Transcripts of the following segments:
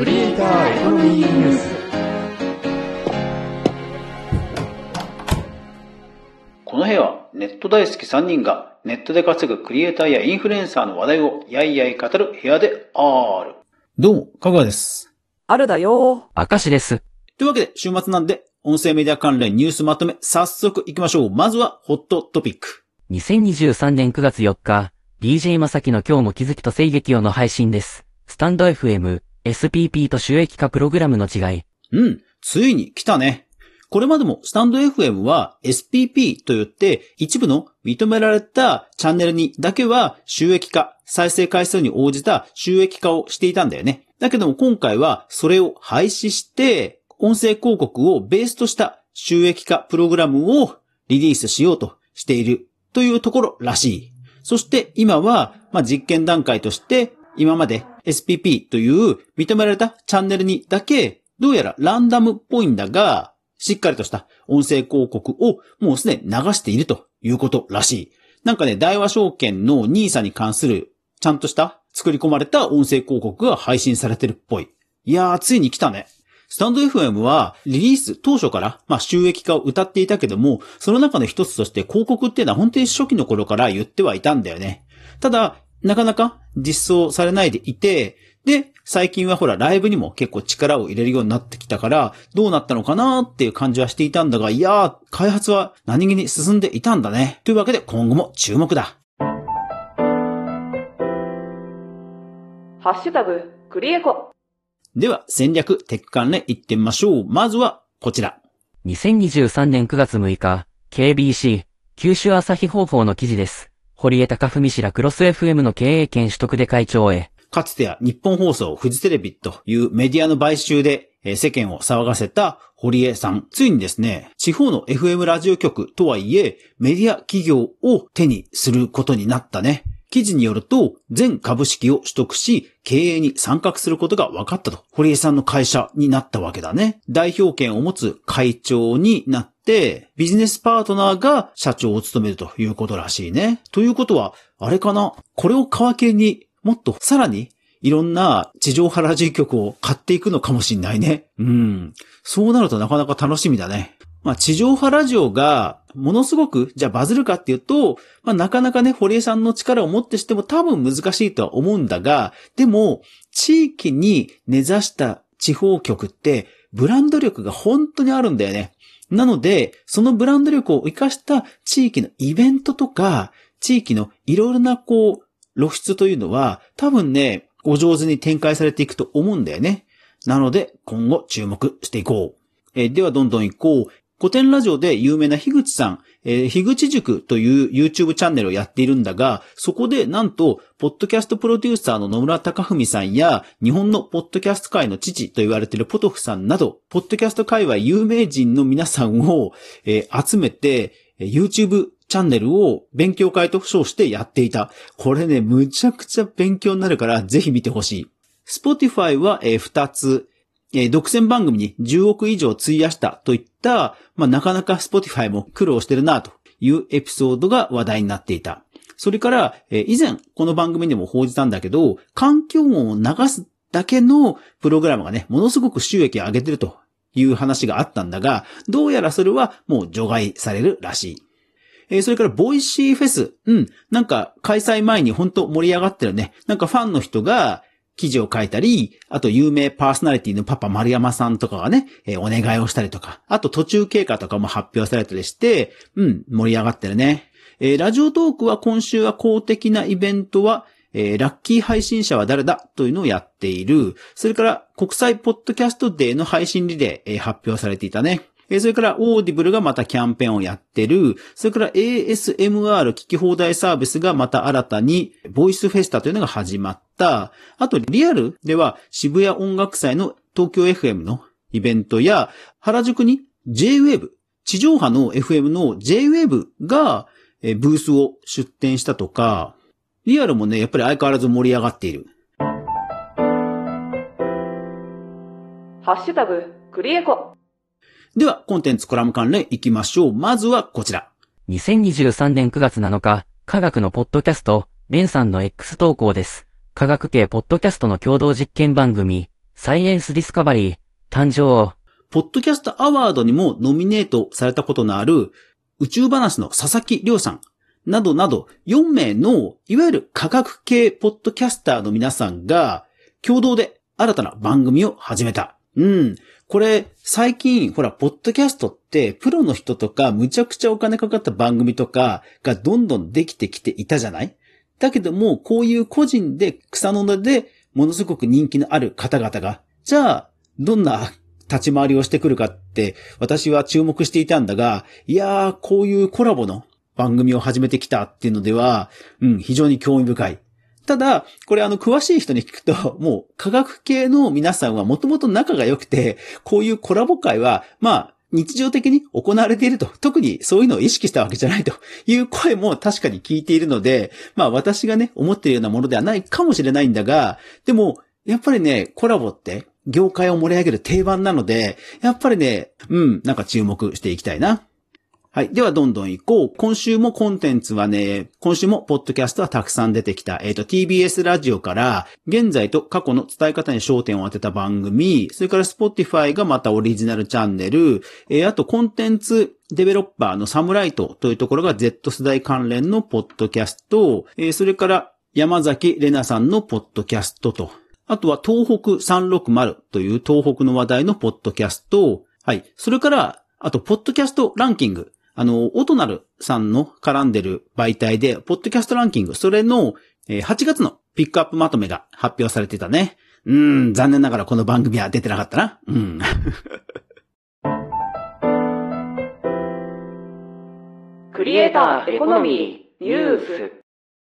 クリエイターエコノミーニュースこの部屋はネット大好き3人がネットで稼ぐクリエイターやインフルエンサーの話題をやいやい語る部屋である。どうも、かぐわです。あるだよ明石です。というわけで、週末なんで、音声メディア関連ニュースまとめ、早速行きましょう。まずは、ホットトピック。2023年9月4日、DJ まさきの今日も気づきと声劇用の配信です。スタンド FM、SPP と収益化プログラムの違い。うん、ついに来たね。これまでもスタンド FM は SPP と言って一部の認められたチャンネルにだけは収益化、再生回数に応じた収益化をしていたんだよね。だけども今回はそれを廃止して音声広告をベースとした収益化プログラムをリリースしようとしているというところらしい。そして今は、まあ、実験段階として今まで SPP という認められたチャンネルにだけどうやらランダムっぽいんだが、しっかりとした音声広告をもうすでに流しているということらしい。なんかね、大和証券の NISA に関するちゃんとした作り込まれた音声広告が配信されてるっぽい。いやー、ついに来たね。スタンド FM はリリース当初から、まあ、収益化を謳っていたけども、その中の一つとして広告っていうのは本当に初期の頃から言ってはいたんだよね。ただ、なかなか実装されないでいて、で、最近はほら、ライブにも結構力を入れるようになってきたから、どうなったのかなっていう感じはしていたんだが、いやー、開発は何気に進んでいたんだね。というわけで、今後も注目だ。ハッシュタグ、クリエコ。では、戦略、テック関連行ってみましょう。まずは、こちら。2023年9月6日、KBC、九州朝日放送の記事です。堀江貴文氏らクロス FM の経営権取得で会長へ。かつては日本放送、フジテレビというメディアの買収で世間を騒がせた堀江さん。ついにですね、地方の FM ラジオ局とはいえ、メディア企業を手にすることになったね。記事によると、全株式を取得し、経営に参画することが分かったと。堀江さんの会社になったわけだね。代表権を持つ会長になって、ビジネスパートナーが社長を務めるということらしいね。ということは、あれかな？これを皮切りにもっとさらにいろんな地上波ラジオ局を買っていくのかもしんないね。うん。そうなるとなかなか楽しみだね。まあ地上波ラジオがものすごくじゃあバズるかっていうと、まあなかなかね、堀江さんの力をもってしても多分難しいとは思うんだが、でも地域に根ざした地方局ってブランド力が本当にあるんだよね。なので、そのブランド力を活かした地域のイベントとか、地域のいろいろなこう、露出というのは、多分ね、お上手に展開されていくと思うんだよね。なので、今後注目していこう。えーでは、どんどん行こう。古典ラジオで有名な樋口さん、えー樋口塾という YouTube チャンネルをやっているんだが、そこでなんと、ポッドキャストプロデューサーの野村隆文さんや、日本のポッドキャスト界の父と言われているポトフさんなど、ポッドキャスト界隈有名人の皆さんを、えー集めて、YouTube チャンネルを勉強会と称してやっていた。これね、むちゃくちゃ勉強になるから、ぜひ見てほしい。Spotify は、えー2つ、えー独占番組に10億以上費やしたといった、まあ、なかなか Spotify も苦労してるなというエピソードが話題になっていた。それから、えー以前この番組でも報じたんだけど、環境音を流すだけのプログラムがね、ものすごく収益を上げてるという話があったんだが、どうやらそれはもう除外されるらしい。えーそれから、 Voicy フェス。うん。なんか、開催前に本当盛り上がってるね。なんかファンの人が記事を書いたり、あと有名パーソナリティのパパ丸山さんとかがね、えーお願いをしたりとか、あと途中経過とかも発表されたりして、うん、盛り上がってるね。えー Radiotalk は今週は公的なイベントは、えーラッキー配信者は誰だというのをやっている。それから、国際ポッドキャストデーの配信リレー、えー発表されていたね。えーそれから、 Audible がまたキャンペーンをやってる。それから ASMR 聞き放題サービスがまた新たに、ボイスフェスタというのが始まった。あと、リアルでは渋谷音楽祭の東京 FM のイベントや、原宿に JWave、地上波の FM の JWave が、えブースを出展したとか、リアルもね、やっぱり相変わらず盛り上がっている。ハッシュタグ、クリエコ。では、コンテンツコラム関連行きましょう。まずはこちら。2023年9月7日、科学のポッドキャスト、レンさんの X 投稿です。科学系ポッドキャストの共同実験番組、サイエンスディスカバリー、誕生。ポッドキャストアワードにもノミネートされたことのある宇宙話の佐々木亮さんなどなど4名のいわゆる科学系ポッドキャスターの皆さんが共同で新たな番組を始めた。うん。これ、最近、ほら、ポッドキャストって、プロの人とか、むちゃくちゃお金かかった番組とかがどんどんできてきていたじゃない？だけども、こういう個人で草の根でものすごく人気のある方々が、じゃあ、どんな立ち回りをしてくるかって、私は注目していたんだが、いやー、こういうコラボの番組を始めてきたっていうのでは、うん、非常に興味深い。ただ、これあの、詳しい人に聞くと、もう、科学系の皆さんはもともと仲が良くて、こういうコラボ会は、まあ、日常的に行われていると、特にそういうのを意識したわけじゃないという声も確かに聞いているので、まあ私がね、思っているようなものではないかもしれないんだが、でも、やっぱりね、コラボって業界を盛り上げる定番なので、やっぱりね、うん、なんか注目していきたいな。はい。では、どんどん行こう。今週もコンテンツはね、今週もポッドキャストはたくさん出てきた。えっ、ー、と、TBS ラジオから、現在と過去の伝え方に焦点を当てた番組、それから Spotify がまたオリジナルチャンネル、えー、あとコンテンツデベロッパーのサムライトというところが Z 世代関連のポッドキャスト、えー、それから山崎玲奈さんのポッドキャストと、あとは東北360という東北の話題のポッドキャスト、はい。それから、あと、ポッドキャストランキング。あの、オトナルさんの絡んでる媒体で、ポッドキャストランキング、それの、8月のピックアップまとめが発表されてたね。うん、残念ながらこの番組は出てなかったな。うん。クリエイターエコノミーニュース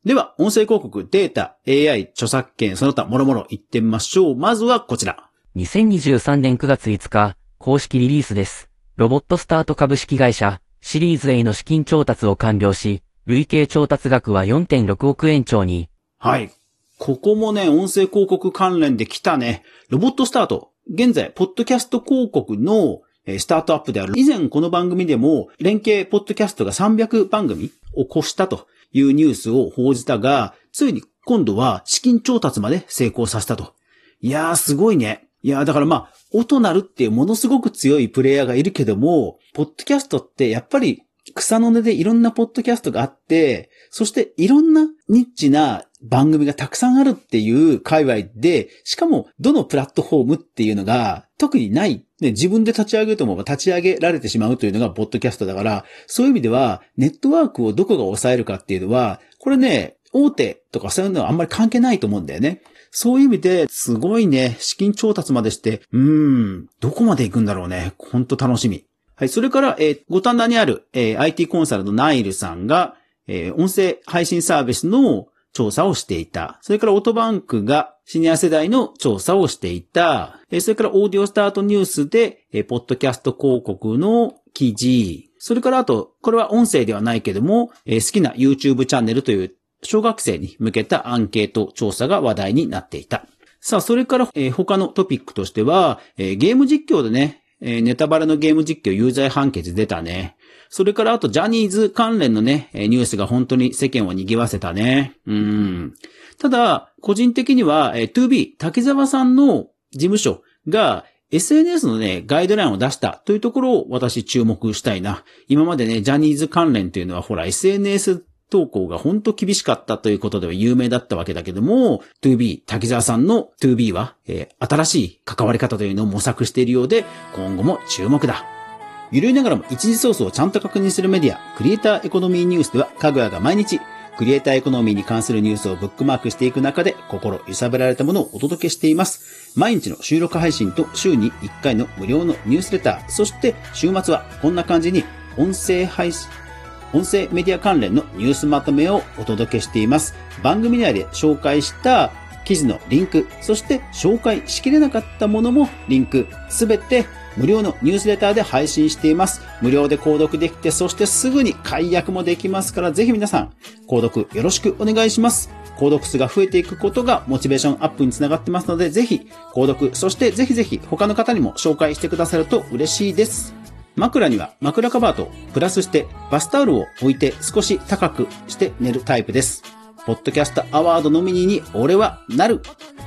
では、音声広告、データ、AI、著作権、その他、もろもろ言ってみましょう。まずはこちら。2023年9月5日、公式リリースです。ロボットスタート株式会社、シリーズ A の資金調達を完了し、累計調達額は4.6億円超に。はい。ここもね、音声広告関連で来たね。ロボットスタート。現在、ポッドキャスト広告のスタートアップである。以前この番組でも、連携ポッドキャストが300番組を越したというニュースを報じたが、ついに今度は資金調達まで成功させたと。いやー、すごいね。いや、だからまあ、音なるっていうものすごく強いプレイヤーがいるけども、ポッドキャストってやっぱり草の根でいろんなポッドキャストがあって、そしていろんなニッチな番組がたくさんあるっていう界隈で、しかもどのプラットフォームっていうのが特にない。ね、自分で立ち上げると思えば立ち上げられてしまうというのがポッドキャストだから、そういう意味ではネットワークをどこが抑えるかっていうのは、これね、大手とかそういうのはあんまり関係ないと思うんだよね。そういう意味で、すごいね、資金調達までして、うーん、どこまで行くんだろうね。ほんと楽しみ。はい、それから、えー、五反田にある、えー、IT コンサルのナイルさんが、えー、音声配信サービスの調査をしていた。それからオートバンクがシニア世代の調査をしていた。えー、それからオーディオスタートニュースで、えー、ポッドキャスト広告の記事。それからあと、これは音声ではないけども、えー、好きな YouTube チャンネルという小学生に向けたアンケート調査が話題になっていた。さあ、それから、えー、他のトピックとしては、えー、ゲーム実況でね、えー、ネタバレのゲーム実況有罪判決出たね。それからあとジャニーズ関連のね、ニュースが本当に世間を賑わせたね。うん。ただ、個人的には、えー、2B、竹沢さんの事務所が SNS のね、ガイドラインを出したというところを私注目したいな。今までね、ジャニーズ関連というのはほら SNS 投稿が本当厳しかったということでは有名だったわけだけども、2B、滝沢さんの 2B は、えー、新しい関わり方というのを模索しているようで、今後も注目だ。ゆるいながらも一時ソースをちゃんと確認するメディア、クリエイターエコノミーニュースでは、かぐやが毎日、クリエイターエコノミーに関するニュースをブックマークしていく中で、心揺さぶられたものをお届けしています。毎日の収録配信と週に1回の無料のニュースレター、そして週末はこんな感じに音声配信、音声メディア関連のニュースまとめをお届けしています。番組内で紹介した記事のリンク、そして紹介しきれなかったものもリンク、すべて無料のニュースレターで配信しています。無料で購読できて、そしてすぐに解約もできますから、ぜひ皆さん、購読よろしくお願いします。購読数が増えていくことがモチベーションアップにつながってますので、ぜひ、購読、そしてぜひぜひ他の方にも紹介してくださると嬉しいです。枕には枕カバーとプラスしてバスタオルを置いて少し高くして寝るタイプです。ポッドキャストアワードノミニーに俺はなる。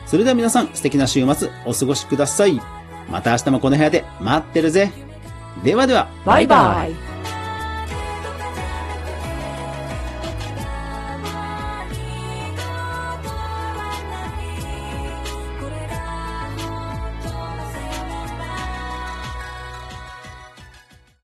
それでは皆さん素敵な週末お過ごしください。また明日もこの部屋で待ってるぜ。ではでは。バイバイ。